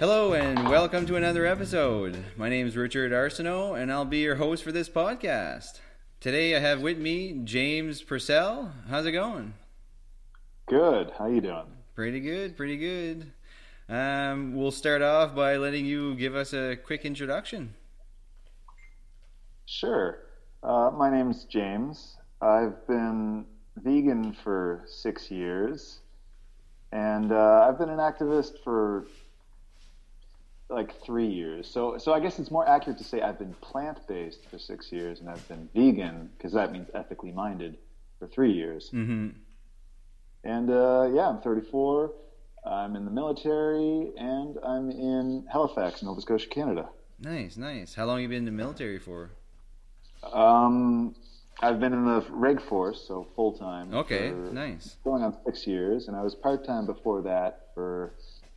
Hello and welcome to another episode. My name is Richard Arsenault and I'll be your host for this podcast. Today I have with me James Purcell. How's it going? Good. How you doing? Pretty good, pretty good. Um, we'll start off by letting you give us a quick introduction. Sure. Uh, my name's James. I've been vegan for six years, and uh, I've been an activist for like three years. So, so I guess it's more accurate to say I've been plant-based for six years, and I've been vegan because that means ethically minded for three years. Mm-hmm. And uh, yeah, I'm 34. I'm in the military, and I'm in Halifax, Nova Scotia, Canada. Nice, nice. How long have you been in the military for? Um, I've been in the Reg Force, so full time. Okay, nice. Going on six years, and I was part time before that for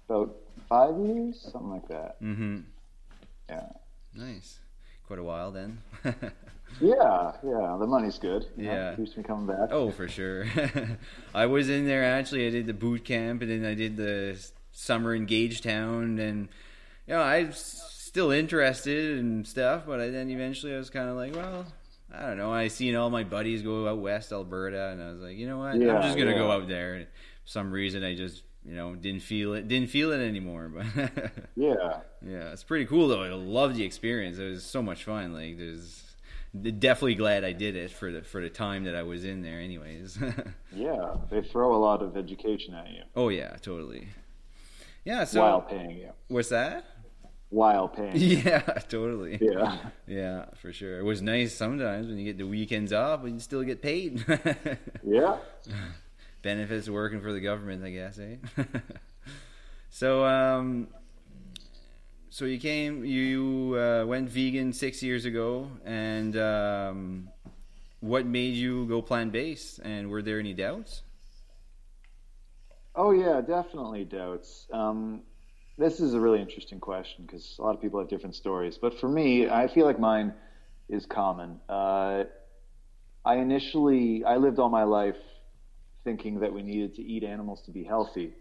about five years, something like that. Mm-hmm. Yeah. Nice. Quite a while then. yeah, yeah. The money's good. You yeah. Know, keeps me coming back. Oh, for sure. I was in there actually. I did the boot camp, and then I did the summer in Gagetown, and you know I was still interested and stuff, but I, then eventually I was kind of like, well. I don't know. I seen all my buddies go out west Alberta, and I was like, you know what? Yeah, I'm just gonna yeah. go out there. And for some reason, I just you know didn't feel it didn't feel it anymore but yeah. Yeah it's pretty cool though. I love the experience. It was so much fun. Like there's definitely glad i did it for the for the time that i was in there anyways. Yeah they throw a lot of education at you. Oh yeah totally. Yeah so while paying you. What's that? While paying yeah totally. Yeah. Yeah for sure. It was nice sometimes when you get the weekends off but you still get paid. Yeah benefits of working for the government, I guess, eh? so, um, so you came, you uh, went vegan six years ago, and um, what made you go plant based? And were there any doubts? Oh yeah, definitely doubts. Um, this is a really interesting question because a lot of people have different stories, but for me, I feel like mine is common. Uh, I initially, I lived all my life thinking that we needed to eat animals to be healthy.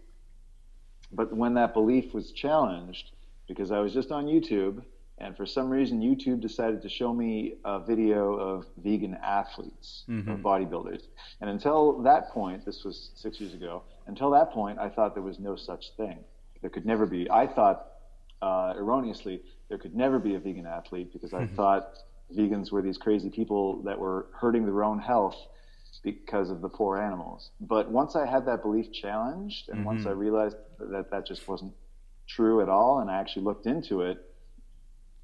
But when that belief was challenged, because I was just on YouTube, and for some reason YouTube decided to show me a video of vegan athletes, mm-hmm. of bodybuilders. And until that point, this was six years ago, until that point, I thought there was no such thing. There could never be. I thought, uh, erroneously, there could never be a vegan athlete because I thought vegans were these crazy people that were hurting their own health because of the poor animals. But once I had that belief challenged, and mm-hmm. once I realized that that just wasn't true at all, and I actually looked into it,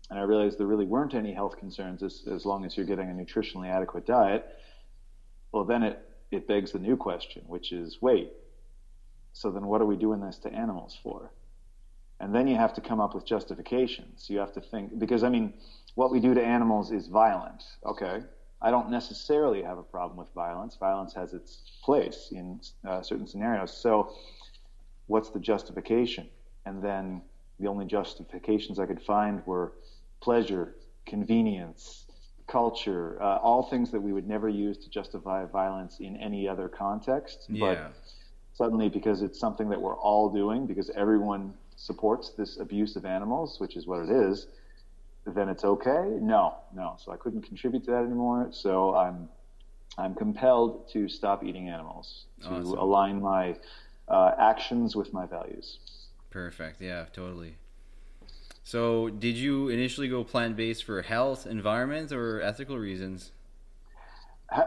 and I realized there really weren't any health concerns as, as long as you're getting a nutritionally adequate diet, well, then it, it begs the new question, which is wait, so then what are we doing this to animals for? And then you have to come up with justifications. You have to think, because I mean, what we do to animals is violent. Okay, I don't necessarily have a problem with violence. Violence has its place in uh, certain scenarios. So, what's the justification? And then the only justifications I could find were pleasure, convenience, culture, uh, all things that we would never use to justify violence in any other context. Yeah. But suddenly, because it's something that we're all doing, because everyone supports this abuse of animals, which is what it is, then it's okay. No, no. So I couldn't contribute to that anymore. So I'm I'm compelled to stop eating animals to Awesome. align my uh, actions with my values. Perfect. Yeah, totally. So, did you initially go plant based for health, environment, or ethical reasons?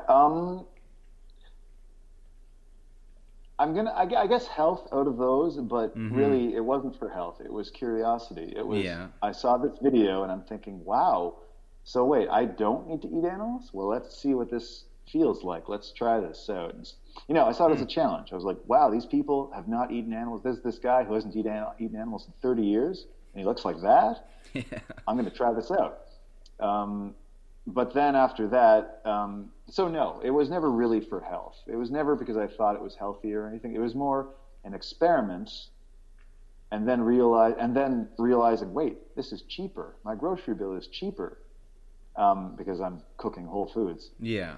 Um, I'm gonna, I, I guess, health out of those, but Mhm. really, it wasn't for health. It was curiosity. It was. Yeah. I saw this video and I'm thinking, wow. So wait, I don't need to eat animals? Well, let's see what this feels like. Let's try this out. And, you know, I saw it as a challenge. I was like, wow, these people have not eaten animals. There's this guy who hasn't eaten, eaten animals in 30 years, and he looks like that. Yeah. I'm going to try this out. Um, but then after that, um, so no, it was never really for health. It was never because I thought it was healthy or anything. It was more an experiment, and then realize, and then realizing, wait, this is cheaper. My grocery bill is cheaper um, because I'm cooking whole foods. Yeah.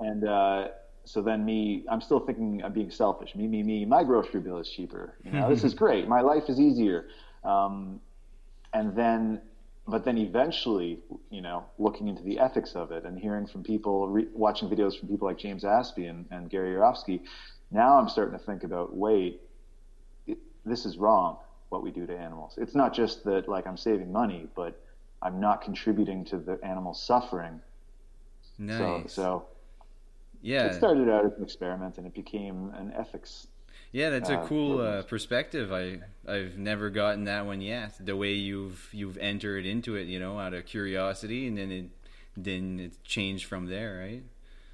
And uh, so then me, I'm still thinking I'm being selfish. Me, me, me. My grocery bill is cheaper. You know, this is great. My life is easier. Um, and then, but then eventually, you know, looking into the ethics of it and hearing from people, re- watching videos from people like James Aspey and, and Gary Yourofsky, now I'm starting to think about, wait, it, this is wrong what we do to animals. It's not just that like I'm saving money, but I'm not contributing to the animal suffering. Nice. So, so yeah, it started out as an experiment and it became an ethics. Yeah, that's a uh, cool uh, perspective. I I've never gotten that one yet. The way you've you've entered into it, you know, out of curiosity, and then it then it changed from there, right?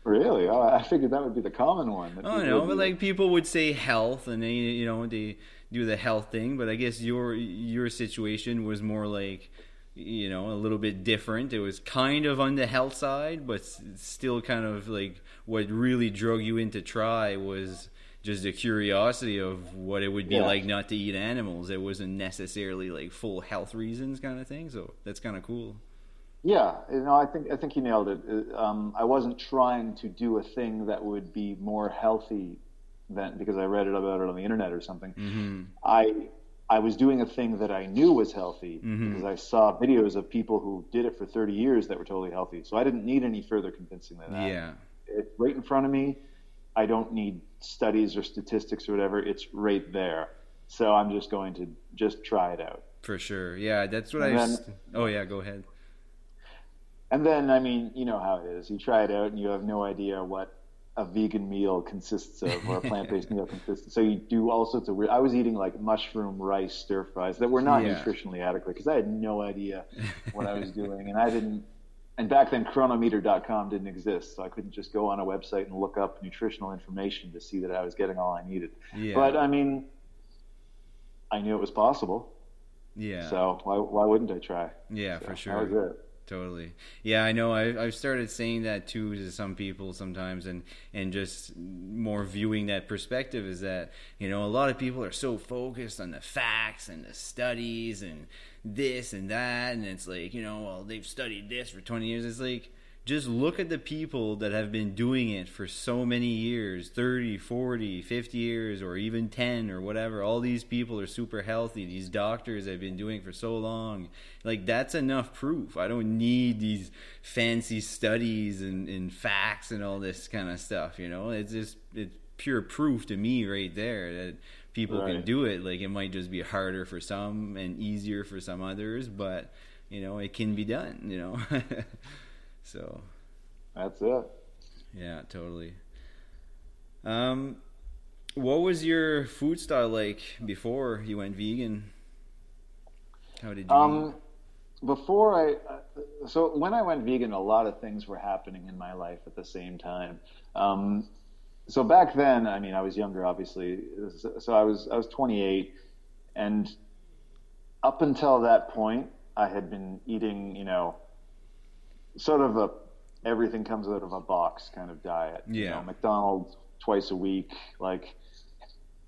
Really? Oh, I figured that would be the common one. Oh no, but like people would say health, and they you know they do the health thing. But I guess your your situation was more like you know a little bit different. It was kind of on the health side, but still kind of like what really drug you into try was just the curiosity of what it would be Yeah. like not to eat animals. It wasn't necessarily like full health reasons kind of thing. So that's kind of cool. Yeah, you know, I think I think you nailed it. Um, I wasn't trying to do a thing that would be more healthy than because I read it about it on the internet or something. hmm I I was doing a thing that I knew was healthy Mhm. because I saw videos of people who did it for 30 years that were totally healthy. So I didn't need any further convincing than that. Yeah. It's right in front of me. I don't need studies or statistics or whatever. It's right there. So I'm just going to just try it out. For sure. Yeah, that's what And I. then- s- oh yeah, go ahead. And then, I mean, you know how it is. You try it out and you have no idea what a vegan meal consists of or a plant-based meal consists of. So you do all sorts of weird. I was eating like mushroom rice stir fries that were not Yeah. nutritionally adequate because I had no idea what I was doing, and I didn't. And back then, Cronometer.com didn't exist, so I couldn't just go on a website and look up nutritional information to see that I was getting all I needed. Yeah. But I mean, I knew it was possible, yeah. so why why wouldn't I try? yeah, So for That sure. was it. Totally. Yeah, I know. I, I've started saying that too to some people sometimes, and and just more viewing that perspective is that you know a lot of people are so focused on the facts and the studies and this and that, and it's like you know, well, they've studied this for twenty years. It's like just look at the people that have been doing it for so many years 30 40 50 years or even 10 or whatever. All these people are super healthy. These doctors have been doing it for so long. Like that's enough proof. I don't need these fancy studies and, and facts and all this kind of stuff you know? It's just it's pure proof to me right there that people can do it like it might just be harder for some and easier for some others but you know it can be done you know so That's it. yeah, totally. Um, what was your food style like before you went vegan? How did you? Um, before I, uh, so when I went vegan, a lot of things were happening in my life at the same time. Um, so back then, I mean, I was younger, obviously. So I was I was 28, and up until that point, I had been eating, you know, sort of a everything comes out of a box kind of diet. You Yeah. know, McDonald's twice a week, like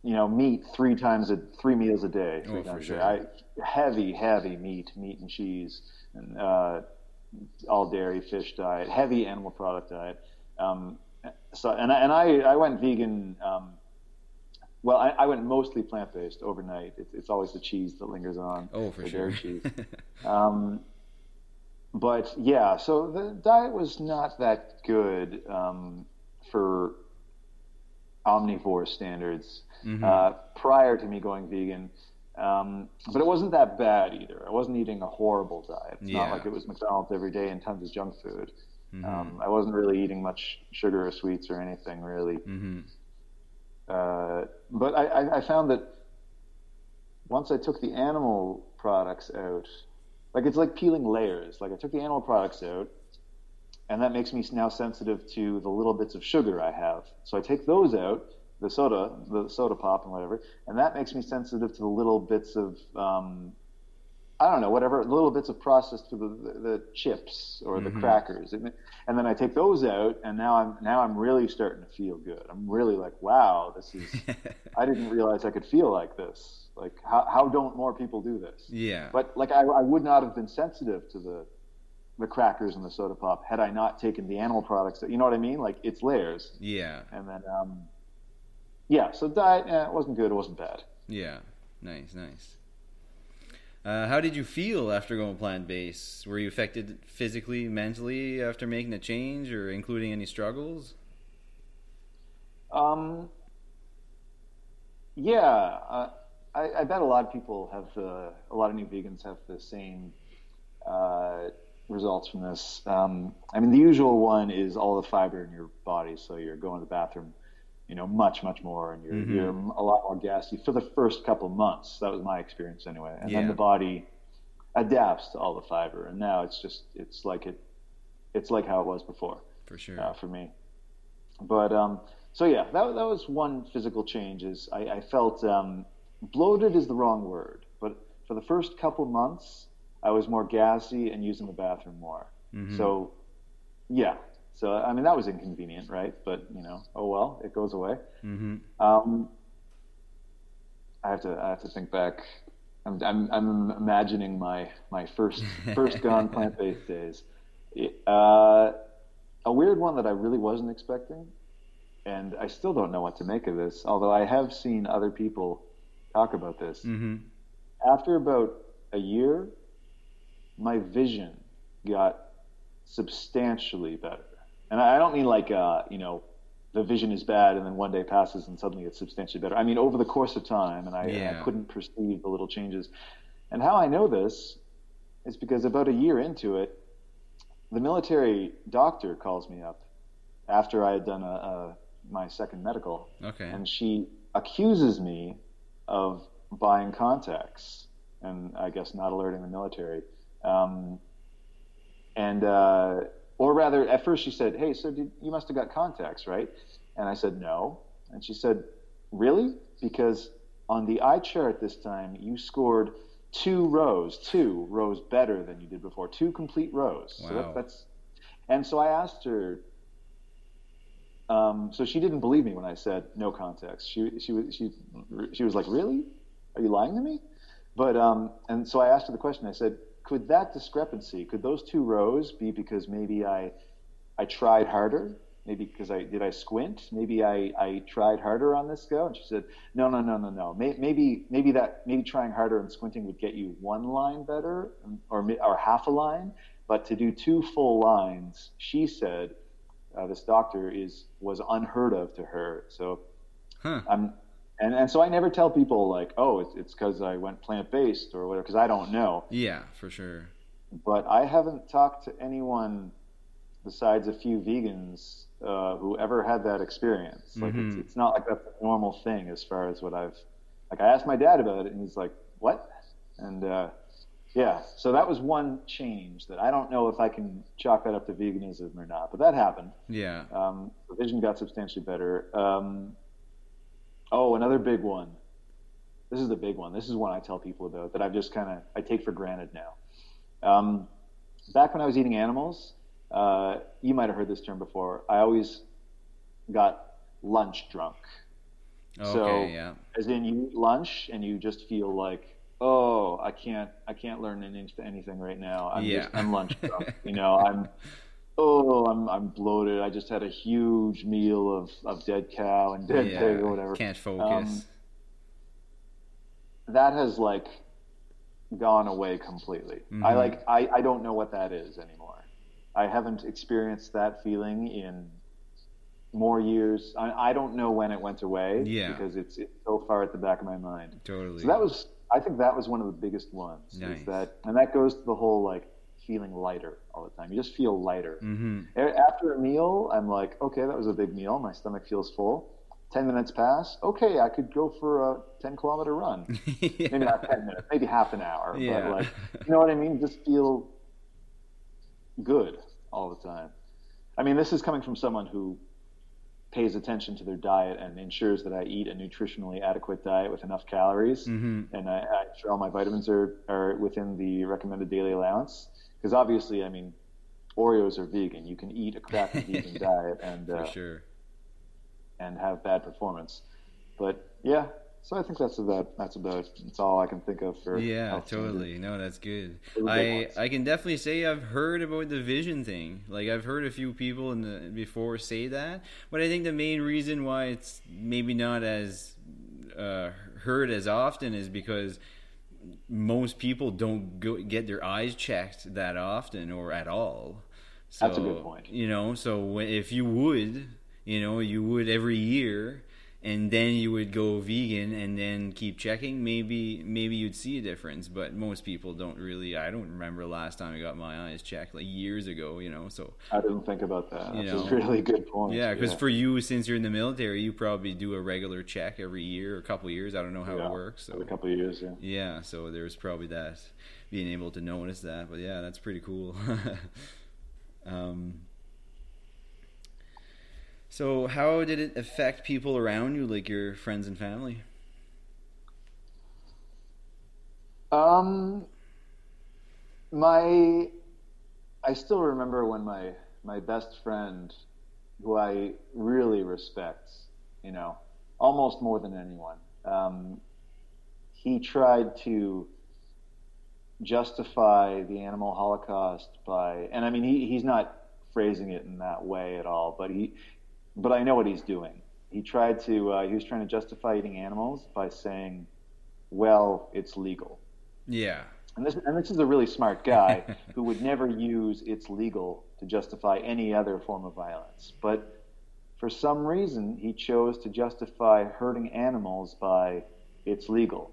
you know, meat three times a three meals a day. Three Oh, for times sure. a day. I, heavy, heavy meat, meat and cheese, and uh, all dairy, fish diet, heavy animal product diet. Um, so, and I, and I, I went vegan. Um, well, I, I went mostly plant based overnight. It's, it's always the cheese that lingers on. oh, for the sure. cheese. Um, but yeah, so the diet was not that good um, for omnivore standards Mhm. uh, prior to me going vegan. Um, but it wasn't that bad either. I wasn't eating a horrible diet. It's Yeah. not like it was McDonald's every day and tons of junk food. Mhm. Um, I wasn't really eating much sugar or sweets or anything really. Mhm. Uh, but I, I, I found that once I took the animal products out, like it's like peeling layers. Like I took the animal products out, and that makes me now sensitive to the little bits of sugar I have. So I take those out, the soda, the soda pop and whatever, and that makes me sensitive to the little bits of, um, I don't know, whatever, little bits of processed food, the, the, chips or the Mhm. crackers, and, and then I take those out, and now I'm now I'm really starting to feel good. I'm really like, wow, this is. I didn't realize I could feel like this. Like, how, how don't more people do this? yeah. But like, I, I would not have been sensitive to the the crackers and the soda pop had I not taken the animal products. That, you know what I mean? Like, it's layers. yeah. And then, um, yeah. So diet, eh, it wasn't good. It wasn't bad. Yeah. Nice. Nice. Uh, how did you feel after going plant based? Were you affected physically, mentally after making the change, or including any struggles? Um, yeah, uh, I, I, bet a lot of people have the, a lot of new vegans have the same uh, results from this. Um, I mean, the usual one is all the fiber in your body, so you're going to the bathroom, you know, much much more, and you're mm-hmm. you're a lot more gassy for the first couple months. That was my experience anyway, and yeah. then the body adapts to all the fiber, and now it's just it's like it, it's like how it was before. For sure. Uh, for me, but um, so yeah, that that was one physical change. Is I, I felt um, bloated is the wrong word, but for the first couple months I was more gassy and using the bathroom more. Mm-hmm. So, yeah. So I mean that was inconvenient, right? But you know, oh well, it goes away. Mm-hmm. Um, I have to I have to think back. I'm I'm, I'm imagining my my first first gone plant based days. Uh, a weird one that I really wasn't expecting, and I still don't know what to make of this. Although I have seen other people talk about this. Mm-hmm. After about a year, my vision got substantially better. And I don't mean like, uh, you know, the vision is bad and then one day passes and suddenly it's substantially better. I mean, over the course of time, and I, yeah. I couldn't perceive the little changes. And how I know this is because about a year into it, the military doctor calls me up after I had done a, a my second medical. Okay. And she accuses me of buying contacts and I guess not alerting the military. Um, and uh, or rather, at first she said, "Hey, so did, you must have got contacts, right?" And I said, "No." And she said, "Really? Because on the eye chart this time you scored two rows, two rows better than you did before, two complete rows. Wow. So that, that's." And so I asked her. Um, so she didn't believe me when I said no contacts. She she was she she was like, "Really? Are you lying to me?" But um, and so I asked her the question. I said, could that discrepancy, could those two rows be because maybe I, I tried harder? Maybe because I did I squint? Maybe I, I tried harder on this go. And she said, no, no, no, no, no. Maybe maybe that maybe trying harder and squinting would get you one line better, or or half a line. But to do two full lines, she said, uh, this doctor is was unheard of to her. So huh. I'm and and so I never tell people like, oh, it's it's because I went plant based or whatever, because I don't know. Yeah, for sure. But I haven't talked to anyone besides a few vegans uh, who ever had that experience. Like mm-hmm. it's, it's not like that's a normal thing as far as what I've like. I asked my dad about it, and he's like, "What?" And uh, yeah, so that was one change that I don't know if I can chalk that up to veganism or not, but that happened. Yeah. Um, the vision got substantially better. Um, Oh, another big one. This is the big one. This is one I tell people about that I've just kind of I take for granted now. Um, back when I was eating animals, uh, you might have heard this term before. I always got lunch drunk. Okay, so, yeah. as in you eat lunch and you just feel like, oh, I can't, I can't learn anything right now. I'm yeah. just, I'm lunch drunk. you know, I'm, oh, I'm I'm bloated. I just had a huge meal of, of dead cow and dead yeah, pig or whatever. Can't focus. Um, that has like gone away completely. Mm-hmm. I like I, I don't know what that is anymore. I haven't experienced that feeling in more years. I, I don't know when it went away. Yeah. Because it's it's so far at the back of my mind. Totally. So that was I think that was one of the biggest ones. Nice. That and that goes to the whole like feeling lighter all the time. You just feel lighter. Mm-hmm. After a meal, I'm like, okay, that was a big meal. My stomach feels full. 10 minutes pass. Okay, I could go for a 10 kilometer run. yeah. Maybe not 10 minutes, maybe half an hour. Yeah. But like, you know what I mean? Just feel good all the time. I mean, this is coming from someone who pays attention to their diet and ensures that I eat a nutritionally adequate diet with enough calories, mm-hmm. and I, I sure all my vitamins are, are within the recommended daily allowance because obviously, I mean, Oreos are vegan. You can eat a crappy vegan diet and uh, sure. and have bad performance. But yeah, so I think that's about that's about that's all I can think of for. Yeah, totally. No, that's good. I I can definitely say I've heard about the vision thing. Like I've heard a few people in the before say that, but I think the main reason why it's maybe not as uh, heard as often is because most people don't go, get their eyes checked that often or at all. So, That's a good point. You know, so if you would, you know, you would every year, and then you would go vegan and then keep checking. Maybe maybe you'd see a difference, but most people don't really. I don't remember last time I got my eyes checked, like years ago. You know, so I didn't think about that. You That's know. a really good point. yeah, because for you, since you're in the military, you probably do a regular check every year or a couple years. I don't know how Yeah, it works. So a couple of years. Yeah. yeah, so there's probably that being able to notice that. But yeah, that's pretty cool. um, so how did it affect people around you, like your friends and family? Um, my, I still remember when my my best friend, who I really respect, you know, almost more than anyone, um, he tried to justify the animal holocaust by, and I mean, he, he's not phrasing it in that way at all, but he, but I know what he's doing. He tried to, uh, he was trying to justify eating animals by saying, well, it's legal. Yeah, And this, and this is a really smart guy who would never use it's legal to justify any other form of violence. But for some reason, he chose to justify hurting animals by it's legal.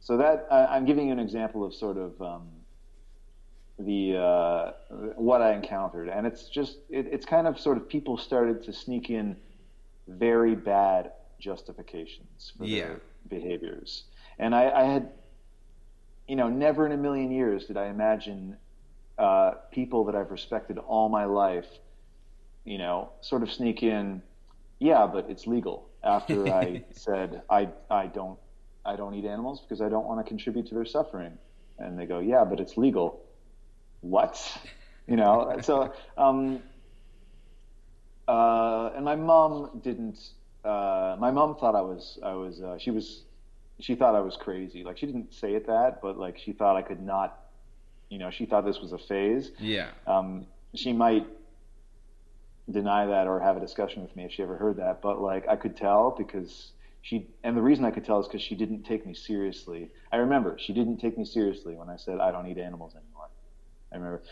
So that I, I'm giving you an example of sort of um, the uh, what I encountered, and it's just it, it's kind of sort of people started to sneak in very bad justifications for Yeah. their behaviors, and I, I had you know, never in a million years did I imagine uh, people that I've respected all my life, you know, sort of sneak in, yeah, but it's legal. After I said I I don't I don't eat animals because I don't want to contribute to their suffering, and they go, yeah, but it's legal. What? You know, so um, uh, and my mom didn't. Uh, my mom thought I was I was uh, she was she thought I was crazy. Like she didn't say it that, but like she thought I could not, you know, she thought this was a phase. yeah, Um, she might deny that or have a discussion with me if she ever heard that, but like I could tell because she, and the reason I could tell is because she didn't take me seriously. I remember she didn't take me seriously when I said I don't eat animals anymore. I remember.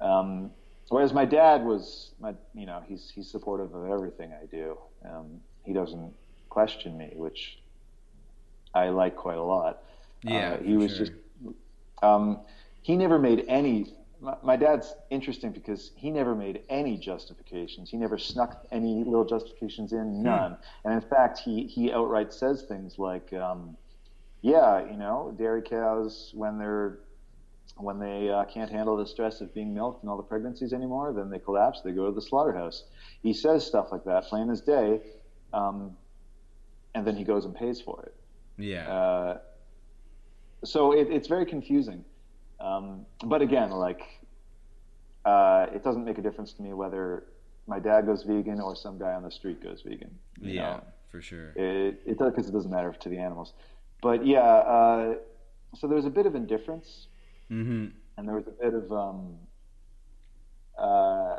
Um, whereas my dad was, my, you know, he's he's supportive of everything I do. Um, he doesn't question me, which I like quite a lot. yeah. Uh, he was sure. just um, he never made any. My, my dad's interesting because he never made any justifications. He never snuck any little justifications in, none. And in fact, he he outright says things like, um, "Yeah, you know, dairy cows when they're when they uh, can't handle the stress of being milked and all the pregnancies anymore, then they collapse. They go to the slaughterhouse." He says stuff like that, plain as day, um, and then he goes and pays for it. yeah, Uh, so it, it's very confusing. Um, but again, like, uh, it doesn't make a difference to me whether my dad goes vegan or some guy on the street goes vegan. you yeah, know? for sure. It, it because it doesn't matter to the animals. But yeah, uh, so there was a bit of indifference, hmm and there was a bit of, um, uh,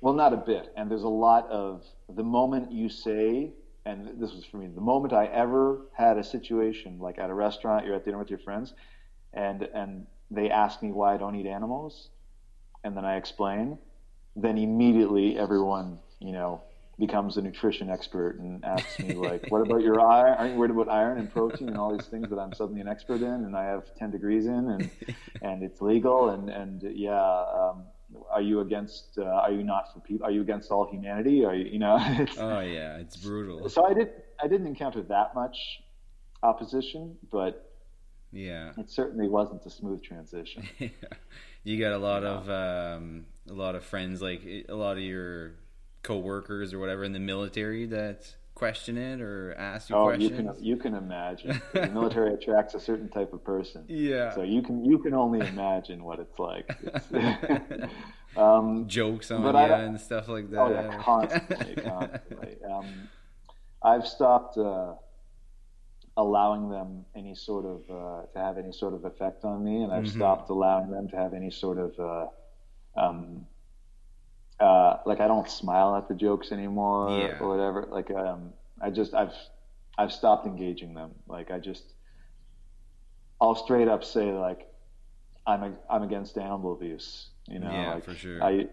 well, not a bit, and there's a lot of the moment you say, and this was for me, the moment I ever had a situation like at a restaurant, you're at dinner with your friends, and and they ask me why I don't eat animals, and then I explain, then immediately everyone, you know, becomes a nutrition expert and asks me like, what about your iron? Aren't you worried about iron and protein and all these things that I'm suddenly an expert in and I have 10 degrees in and and it's legal and and yeah. Um, are you against? Uh, are you not for people? Are you against all humanity? Are you, you know? It's, Oh yeah, it's brutal. so I did. I didn't encounter that much opposition, but Yeah. it certainly wasn't a smooth transition. you got a lot of um, a lot of friends, like a lot of your coworkers or whatever in the military that question it or ask you Oh, you can you can imagine. the military attracts a certain type of person. yeah. So you can you can only imagine what it's like. It's, um, Jokes on you and stuff like that. oh yeah, constantly, constantly. Um, I've stopped uh, allowing them any sort of uh, to have any sort of effect on me, and I've Mhm. stopped allowing them to have any sort of uh, um, uh, like I don't smile at the jokes anymore Yeah. or whatever. Like um, I just I've I've stopped engaging them. Like I just I'll straight up say like, I'm a, I'm against animal abuse. You know, Yeah, like, for sure. I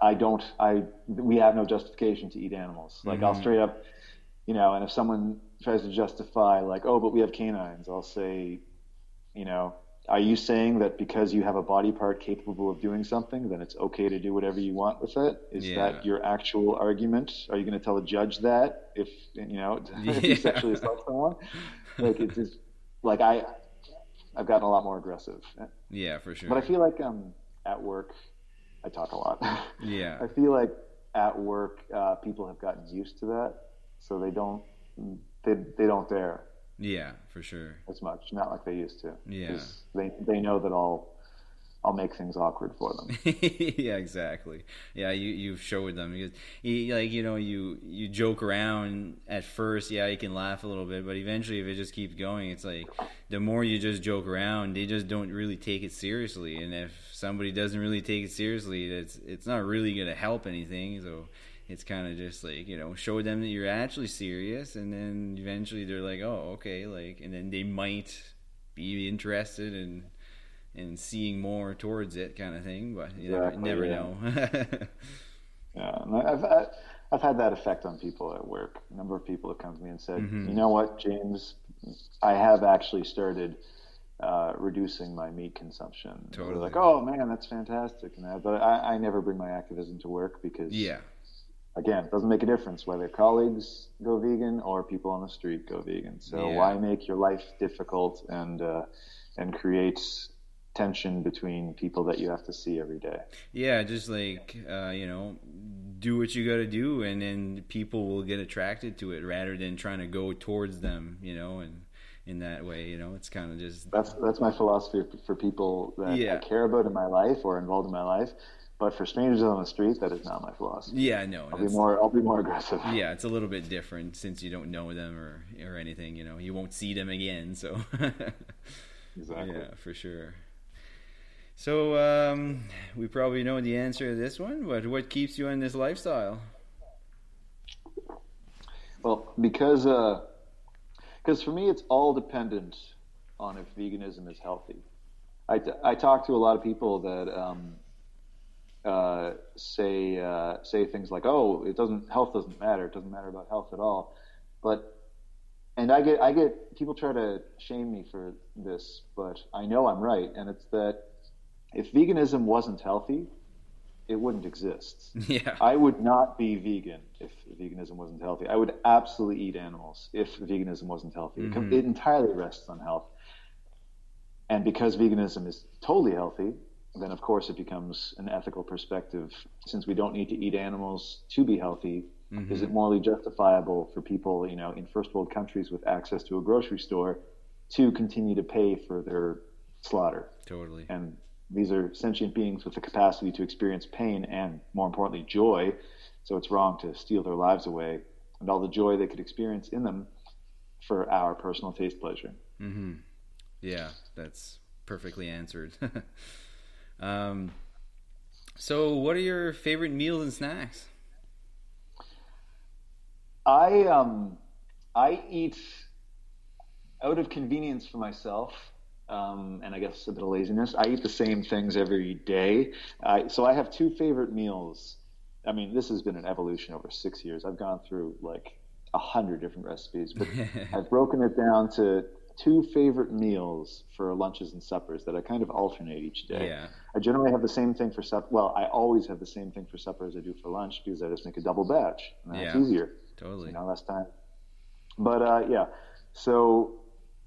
I don't I we have no justification to eat animals. Like I'll Mhm. straight up, you know, and if someone tries to justify like, oh, but we have canines, I'll say, you know, are you saying that because you have a body part capable of doing something, then it's okay to do whatever you want with it? Is Yeah. that your actual argument? Are you going to tell a judge that if you know if you sexually assault someone? Like it's just like I I've gotten a lot more aggressive, Yeah, for sure. but I feel like um at work I talk a lot. yeah, I feel like at work uh, people have gotten used to that, so they don't they they don't dare yeah, for sure. as much, not like they used to. Yeah, They they know that I'll I'll make things awkward for them. yeah, exactly. Yeah, you you've showed them because you, like you know you you joke around at first. Yeah, you can laugh a little bit, but eventually, if it just keeps going, it's like the more you just joke around, they just don't really take it seriously. And if somebody doesn't really take it seriously, it's it's not really gonna help anything. So it's kind of just like you know show them that you're actually serious, and then eventually they're like, oh, okay, like, and then they might be interested in and seeing more towards it kind of thing but you Exactly, never, never yeah. know Yeah, I've I- I've had that effect on people at work. A number of people have come to me and said, Mhm. "You know what, James, I have actually started." Uh, reducing my meat consumption. They're Totally. like, oh man, that's fantastic, and that, but I, I never bring my activism to work because yeah again, it doesn't make a difference whether colleagues go vegan or people on the street go vegan. So Yeah. why make your life difficult and uh, and create tension between people that you have to see every day? yeah just like uh, you know do what you got to do and then people will get attracted to it rather than trying to go towards them you know and in that way you know it's kind of just That's that's my philosophy for, people that Yeah. I care about in my life or involved in my life. But for strangers on the street, that is not my philosophy. yeah no I'll be more I'll be more aggressive. yeah it's a little bit different since you don't know them or or anything you know you won't see them again so Exactly. Yeah, for sure. So um, we probably know the answer to this one, but what keeps you in this lifestyle? Well, because because for me, it's all dependent on if veganism is healthy. I, t- I talk to a lot of people that um, uh, say uh, say things like, "Oh, it doesn't health doesn't matter. It doesn't matter about health at all." But and I get I get people try to shame me for this, but I know I'm right, and it's that if veganism wasn't healthy, it wouldn't exist. yeah, I would not be vegan if veganism wasn't healthy. I would absolutely eat animals if veganism wasn't healthy. Mhm. It entirely rests on health. And because veganism is totally healthy, then of course it becomes an ethical perspective. Since we don't need to eat animals to be healthy, Mhm. is it morally justifiable for people, you know, in first world countries with access to a grocery store to continue to pay for their slaughter? totally. and these are sentient beings with the capacity to experience pain and more importantly joy so it's wrong to steal their lives away and all the joy they could experience in them for our personal taste pleasure Mm-hmm. Yeah, that's perfectly answered. um, so, what are your favorite meals and snacks? i um i eat out of convenience for myself um, and I guess a bit of laziness. I eat the same things every day. I, so I have two favorite meals. I mean, this has been an evolution over six years. I've gone through like a hundred different recipes, but I've broken it down to two favorite meals for lunches and suppers that I kind of alternate each day. yeah, I generally have the same thing for supper. Well, I always have the same thing for supper as I do for lunch because I just make a double batch. And that's Yeah. easier totally. you know, less time. But uh, yeah, so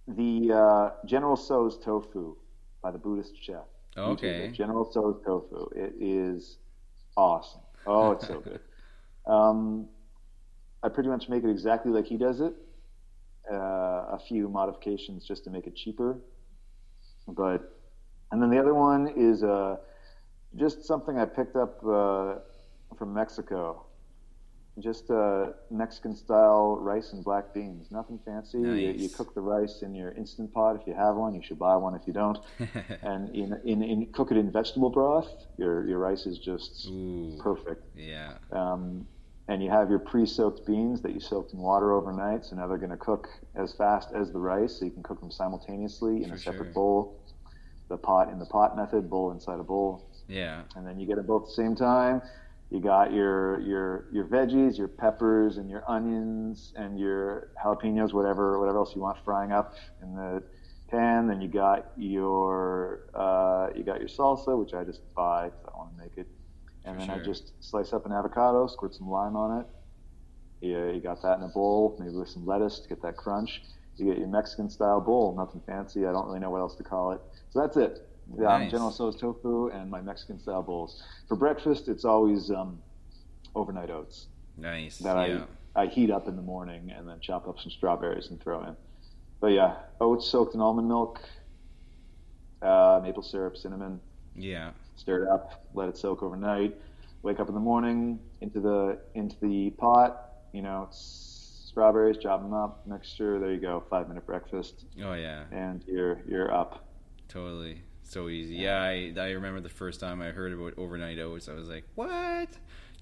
the uh, General Tso's tofu by the Buddhist chef. Okay. YouTuber, General Tso's tofu. It is awesome. Oh, it's so good. Um, I pretty much make it exactly like he does it. Uh, a few modifications just to make it cheaper. But and then the other one is uh, just something I picked up uh, from Mexico. Just uh, Mexican style rice and black beans. Nothing fancy. You, you cook the rice in your instant pot if you have one. You should buy one if you don't. And in, in, in cook it in vegetable broth. Your your rice is just Ooh, perfect. yeah, Um, and you have your pre-soaked beans that you soaked in water overnight. So now they're going to cook as fast as the rice, so you can cook them simultaneously in For a separate sure. bowl. The pot in the pot method, bowl inside a bowl, Yeah. and then you get them both at the same time. You got your your your veggies, your peppers, and your onions, and your jalapenos, whatever whatever else you want frying up in the pan. Then you got your uh, you got your salsa, which I just buy because I want to make it, and For then I just slice up an avocado, squirt some lime on it. You, you got that in a bowl, maybe with some lettuce to get that crunch. You get your Mexican style bowl, nothing fancy. I don't really know what else to call it. So that's it. Yeah, Nice. General Tso's tofu and my Mexican style bowls. For breakfast, it's always um, overnight oats Nice. that yeah. I, I heat up in the morning and then chop up some strawberries and throw in. But yeah, oats soaked in almond milk, uh, maple syrup, cinnamon, yeah. Stir it up, let it soak overnight. Wake up in the morning into the into the pot. You know, strawberries, chop them up, mixture. There you go, five minute breakfast, Oh yeah. and you're you're up. Totally. So easy. Yeah, I, I remember the first time I heard about overnight oats. I was like, what?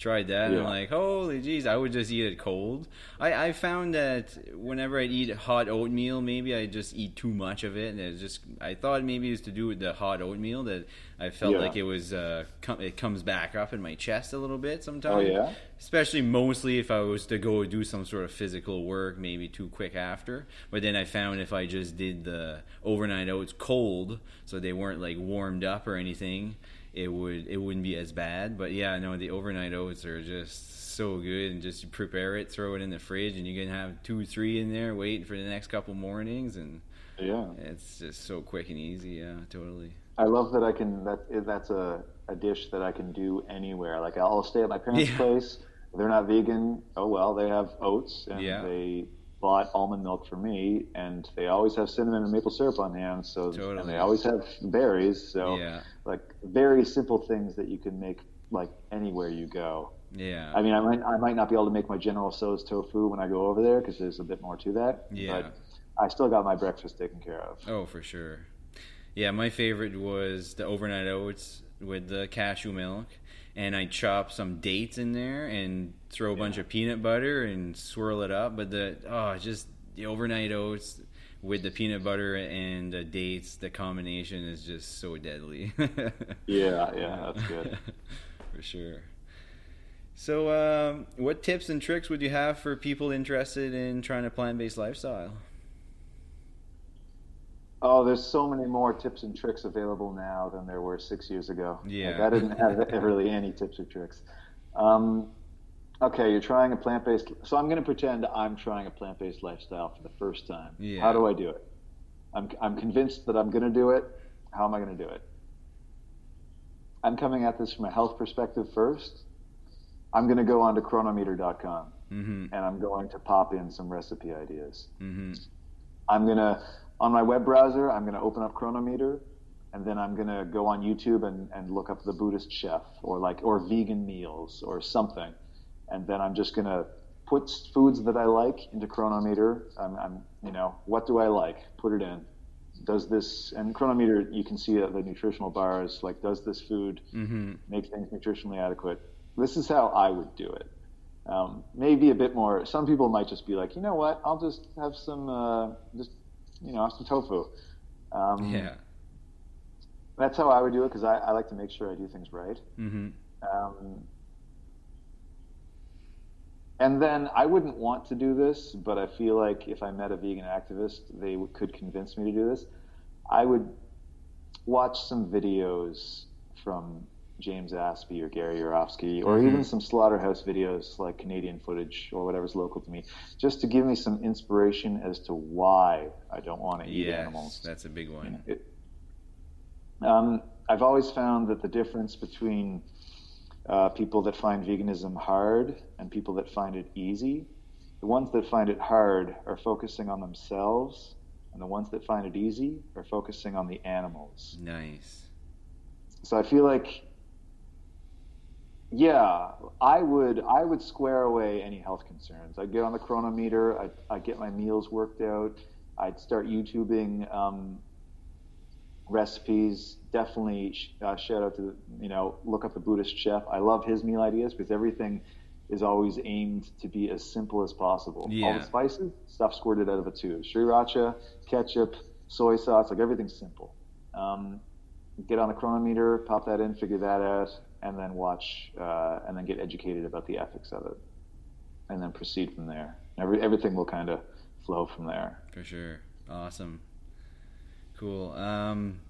Tried that, and I'm like, holy jeez, I would just eat it cold. I, I found that whenever I eat hot oatmeal, maybe I just eat too much of it, and it just I thought maybe it was to do with the hot oatmeal that I felt Yeah. like it was uh, com- it comes back up in my chest a little bit sometimes. Oh yeah. especially mostly if I was to go do some sort of physical work, maybe too quick after. But then I found if I just did the overnight oats cold, so they weren't like warmed up or anything, it would it wouldn't be as bad. But yeah, no, the overnight oats are just so good, and just prepare it, throw it in the fridge, and you can have two, three in there, waiting for the next couple mornings, and Yeah. it's just so quick and easy. Yeah, totally. I love that I can that that's a, a dish that I can do anywhere. Like I'll stay at my parents' Yeah. place. They're not vegan. Oh well, they have oats and Yeah. they bought almond milk for me and they always have cinnamon and maple syrup on hand. So and they always have berries. So Yeah, like very simple things that you can make like anywhere you go. yeah, I mean, I might I might not be able to make my General Tso's tofu when I go over there because there's a bit more to that. yeah. But I still got my breakfast taken care of. Oh, for sure. Yeah, my favorite was the overnight oats with the cashew milk, and I chop some dates in there and throw a bunch of peanut butter and swirl it up. But the oh, just the overnight oats with the peanut butter and the dates, the combination is just so deadly. Yeah, yeah, that's good. for sure. So, um, what tips and tricks would you have for people interested in trying a plant-based lifestyle? Oh, there's so many more tips and tricks available now than there were six years ago. Yeah. Like, I didn't have really any tips or tricks. Um, okay, you're trying a plant based. So I'm going to pretend I'm trying a plant based lifestyle for the first time. Yeah. How do I do it? I'm, I'm convinced that I'm going to do it. How am I going to do it? I'm coming at this from a health perspective first. I'm going to go onto cronometer.com Mm-hmm. and I'm going to pop in some recipe ideas. Mm-hmm. I'm gonna on my web browser. I'm gonna open up Cronometer, and then I'm gonna go on YouTube and, and look up the Buddhist chef or like or vegan meals or something, and then I'm just gonna put foods that I like into Cronometer. I'm, I'm you know what do I like? Put it in. Does this and Cronometer? You can see the nutritional bars. Like does this food Mm-hmm. make things nutritionally adequate. This is how I would do it. Um, maybe a bit more. Some people might just be like, you know what? I'll just have some, uh, just you know, some tofu. Um, Yeah. That's how I would do it because I, I like to make sure I do things right. Mm-hmm. Um, and then I wouldn't want to do this, but I feel like if I met a vegan activist, they would, could convince me to do this. I would watch some videos from James Aspey or Gary Yourofsky, or Mhm. even some slaughterhouse videos like Canadian footage or whatever's local to me, just to give me some inspiration as to why I don't want to eat Yes, animals. that's a big one. It, um, I've always found that the difference between uh, people that find veganism hard and people that find it easy, the ones that find it hard are focusing on themselves, and the ones that find it easy are focusing on the animals. Nice. So I feel like, yeah, I would I would square away any health concerns. I'd get on the cronometer. I'd, I'd get my meals worked out. I'd start YouTubing um, recipes. Definitely sh- uh, shout out to you know look up the Buddhist chef. I love his meal ideas because everything is always aimed to be as simple as possible. All Yeah. the spices, stuff squirted out of a tube. Sriracha, ketchup, soy sauce, like everything's simple. Um, get on the cronometer, pop that in, figure that out, and then watch, uh, and then get educated about the ethics of it, and then proceed from there. Every, everything will kind of flow from there. For sure. Awesome. Cool. Um,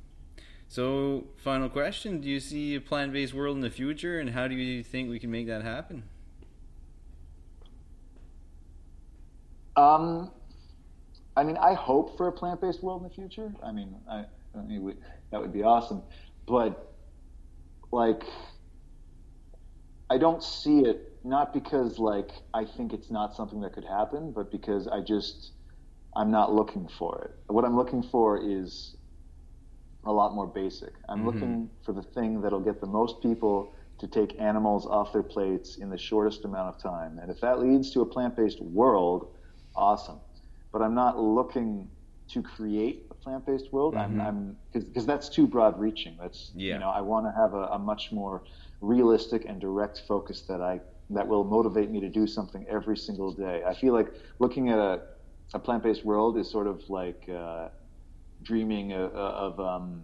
so, final question: Do you see a plant-based world in the future, and how do you think we can make that happen? Um, I mean, I hope for a plant-based world in the future. I mean, I, I mean, we, that would be awesome. But like, I don't see it. Not because like I think it's not something that could happen, but because I just I'm not looking for it. What I'm looking for is a lot more basic. I'm Mhm. looking for the thing that'll get the most people to take animals off their plates in the shortest amount of time. And if that leads to a plant-based world, awesome. But I'm not looking to create a plant-based world. Mhm. I'm, I'm because that's too broad-reaching. That's Yeah. you know I want to have a, a much more realistic and direct focus that I that will motivate me to do something every single day. I feel like looking at a a plant-based world is sort of like uh, dreaming of, of um,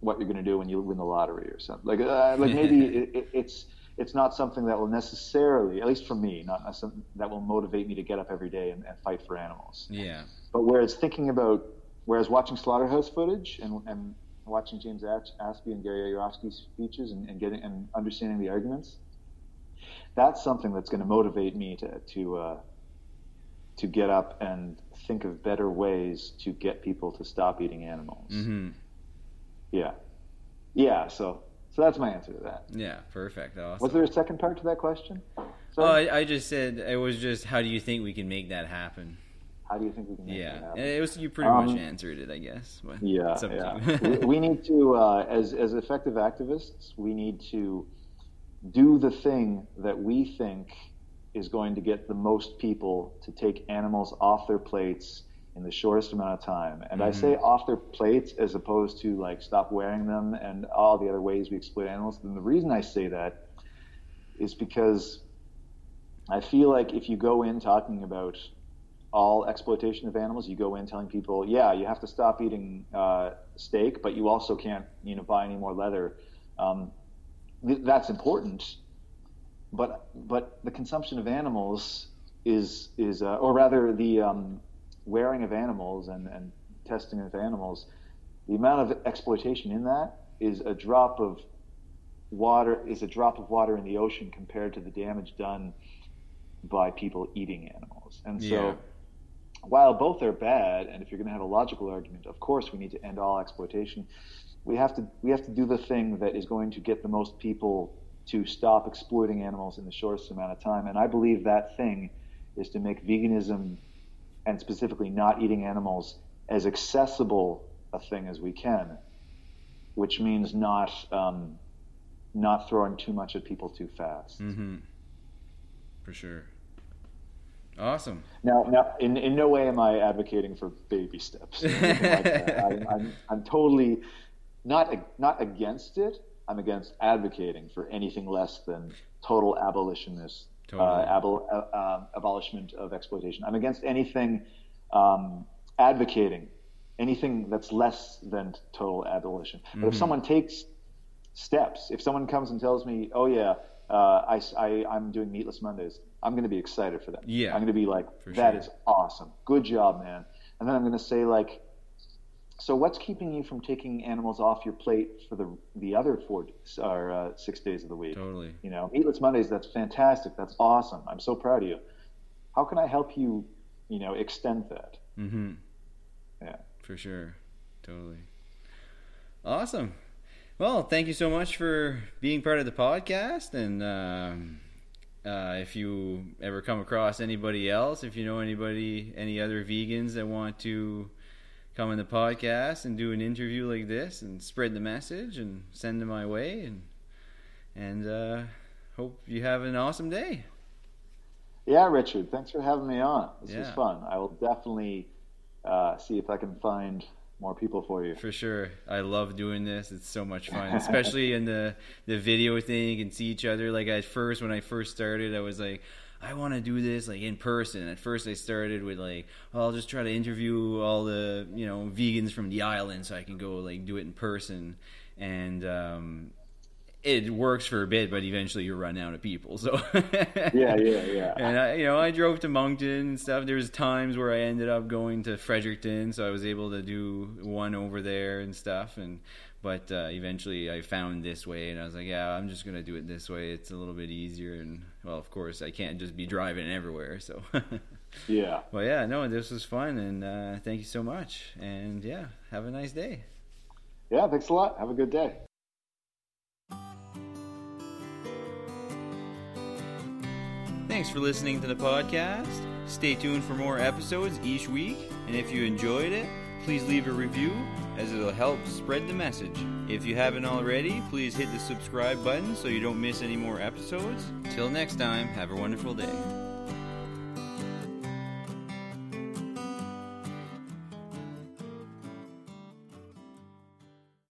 what you're going to do when you win the lottery or something. Like uh, like maybe it, it, it's it's not something that will necessarily, at least for me, not not something that will motivate me to get up every day and, and fight for animals. Yeah. But whereas thinking about, whereas watching slaughterhouse footage and, and watching James Aspey and Gary Yourofsky's speeches and, and getting and understanding the arguments, that's something that's going to motivate me to to uh, to get up and think of better ways to get people to stop eating animals. Mm-hmm. Yeah, yeah. So so that's my answer to that. Yeah. Perfect. Awesome. Was there a second part to that question? Oh, I, I just said it was just how do you think we can make that happen? How do you think we can make that Yeah, happen? it was you pretty Um, much answered it, I guess. But Yeah, it's up to yeah. we, we need to, uh, as as effective activists, we need to do the thing that we think is going to get the most people to take animals off their plates in the shortest amount of time. And I Mhm. say off their plates as opposed to like stop wearing them and all the other ways we exploit animals. And the reason I say that is because I feel like if you go in talking about all exploitation of animals, you go in telling people, yeah, you have to stop eating uh, steak, but you also can't, you know, buy any more leather. Um, th- that's important, but but the consumption of animals is is, uh, or rather the um, wearing of animals and, and testing of animals, the amount of exploitation in that is a drop of water is a drop of water in the ocean compared to the damage done by people eating animals. And so Yeah. While both are bad, and if you're going to have a logical argument, of course we need to end all exploitation. We have to we have to do the thing that is going to get the most people to stop exploiting animals in the shortest amount of time. And I believe that thing is to make veganism and specifically not eating animals as accessible a thing as we can, which means not um, not throwing too much at people too fast. mm-hmm. For sure. Awesome. Now, now, in, in no way am I advocating for baby steps. like. I'm, I'm, I'm totally not not against it. I'm against advocating for anything less than total abolitionist, Totally. uh, abol- uh, uh, abolishment of exploitation. I'm against anything um, advocating anything that's less than total abolition. But if Mhm. someone takes steps, if someone comes and tells me, "Oh yeah, uh, I, I am doing meatless Mondays," I'm going to be excited for that. Yeah. I'm going to be like, "That sure. is awesome, good job, man." And then I'm going to say like, "So what's keeping you from taking animals off your plate for the the other four or uh, six days of the week?" Totally. You know, meatless Mondays. That's fantastic. That's awesome. I'm so proud of you. How can I help you? You know, extend that. Mm-hmm. Yeah. For sure. Totally. Awesome. Well, thank you so much for being part of the podcast. And um, uh, if you ever come across anybody else, if you know anybody, any other vegans that want to come in the podcast and do an interview like this and spread the message and send them my way. And and uh, hope you have an awesome day. Yeah, Richard. Thanks for having me on. This was fun. I will definitely uh, see if I can find more people for you. For sure. I love doing this. It's so much fun, especially in the the video thing. You can see each other. Like at first, when I first started, I was like, I want to do this like in person. At first, I started with like, oh, I'll just try to interview all the you know vegans from the island so I can go like do it in person. And um, it works for a bit, but eventually you run out of people. So yeah, yeah, yeah. And I, you know, I drove to Moncton and stuff. There was times where I ended up going to Fredericton, so I was able to do one over there and stuff. And but uh, eventually I found this way, and I was like, yeah, I'm just gonna do it this way. It's a little bit easier, and well, of course, I can't just be driving everywhere. So yeah. Well, yeah, no, this was fun, and uh, thank you so much. And yeah, have a nice day. Yeah, thanks a lot. Have a good day. Thanks for listening to the podcast. Stay tuned for more episodes each week, and if you enjoyed it, please leave a review as it'll help spread the message. If you haven't already, please hit the subscribe button so you don't miss any more episodes. Till next time, have a wonderful day.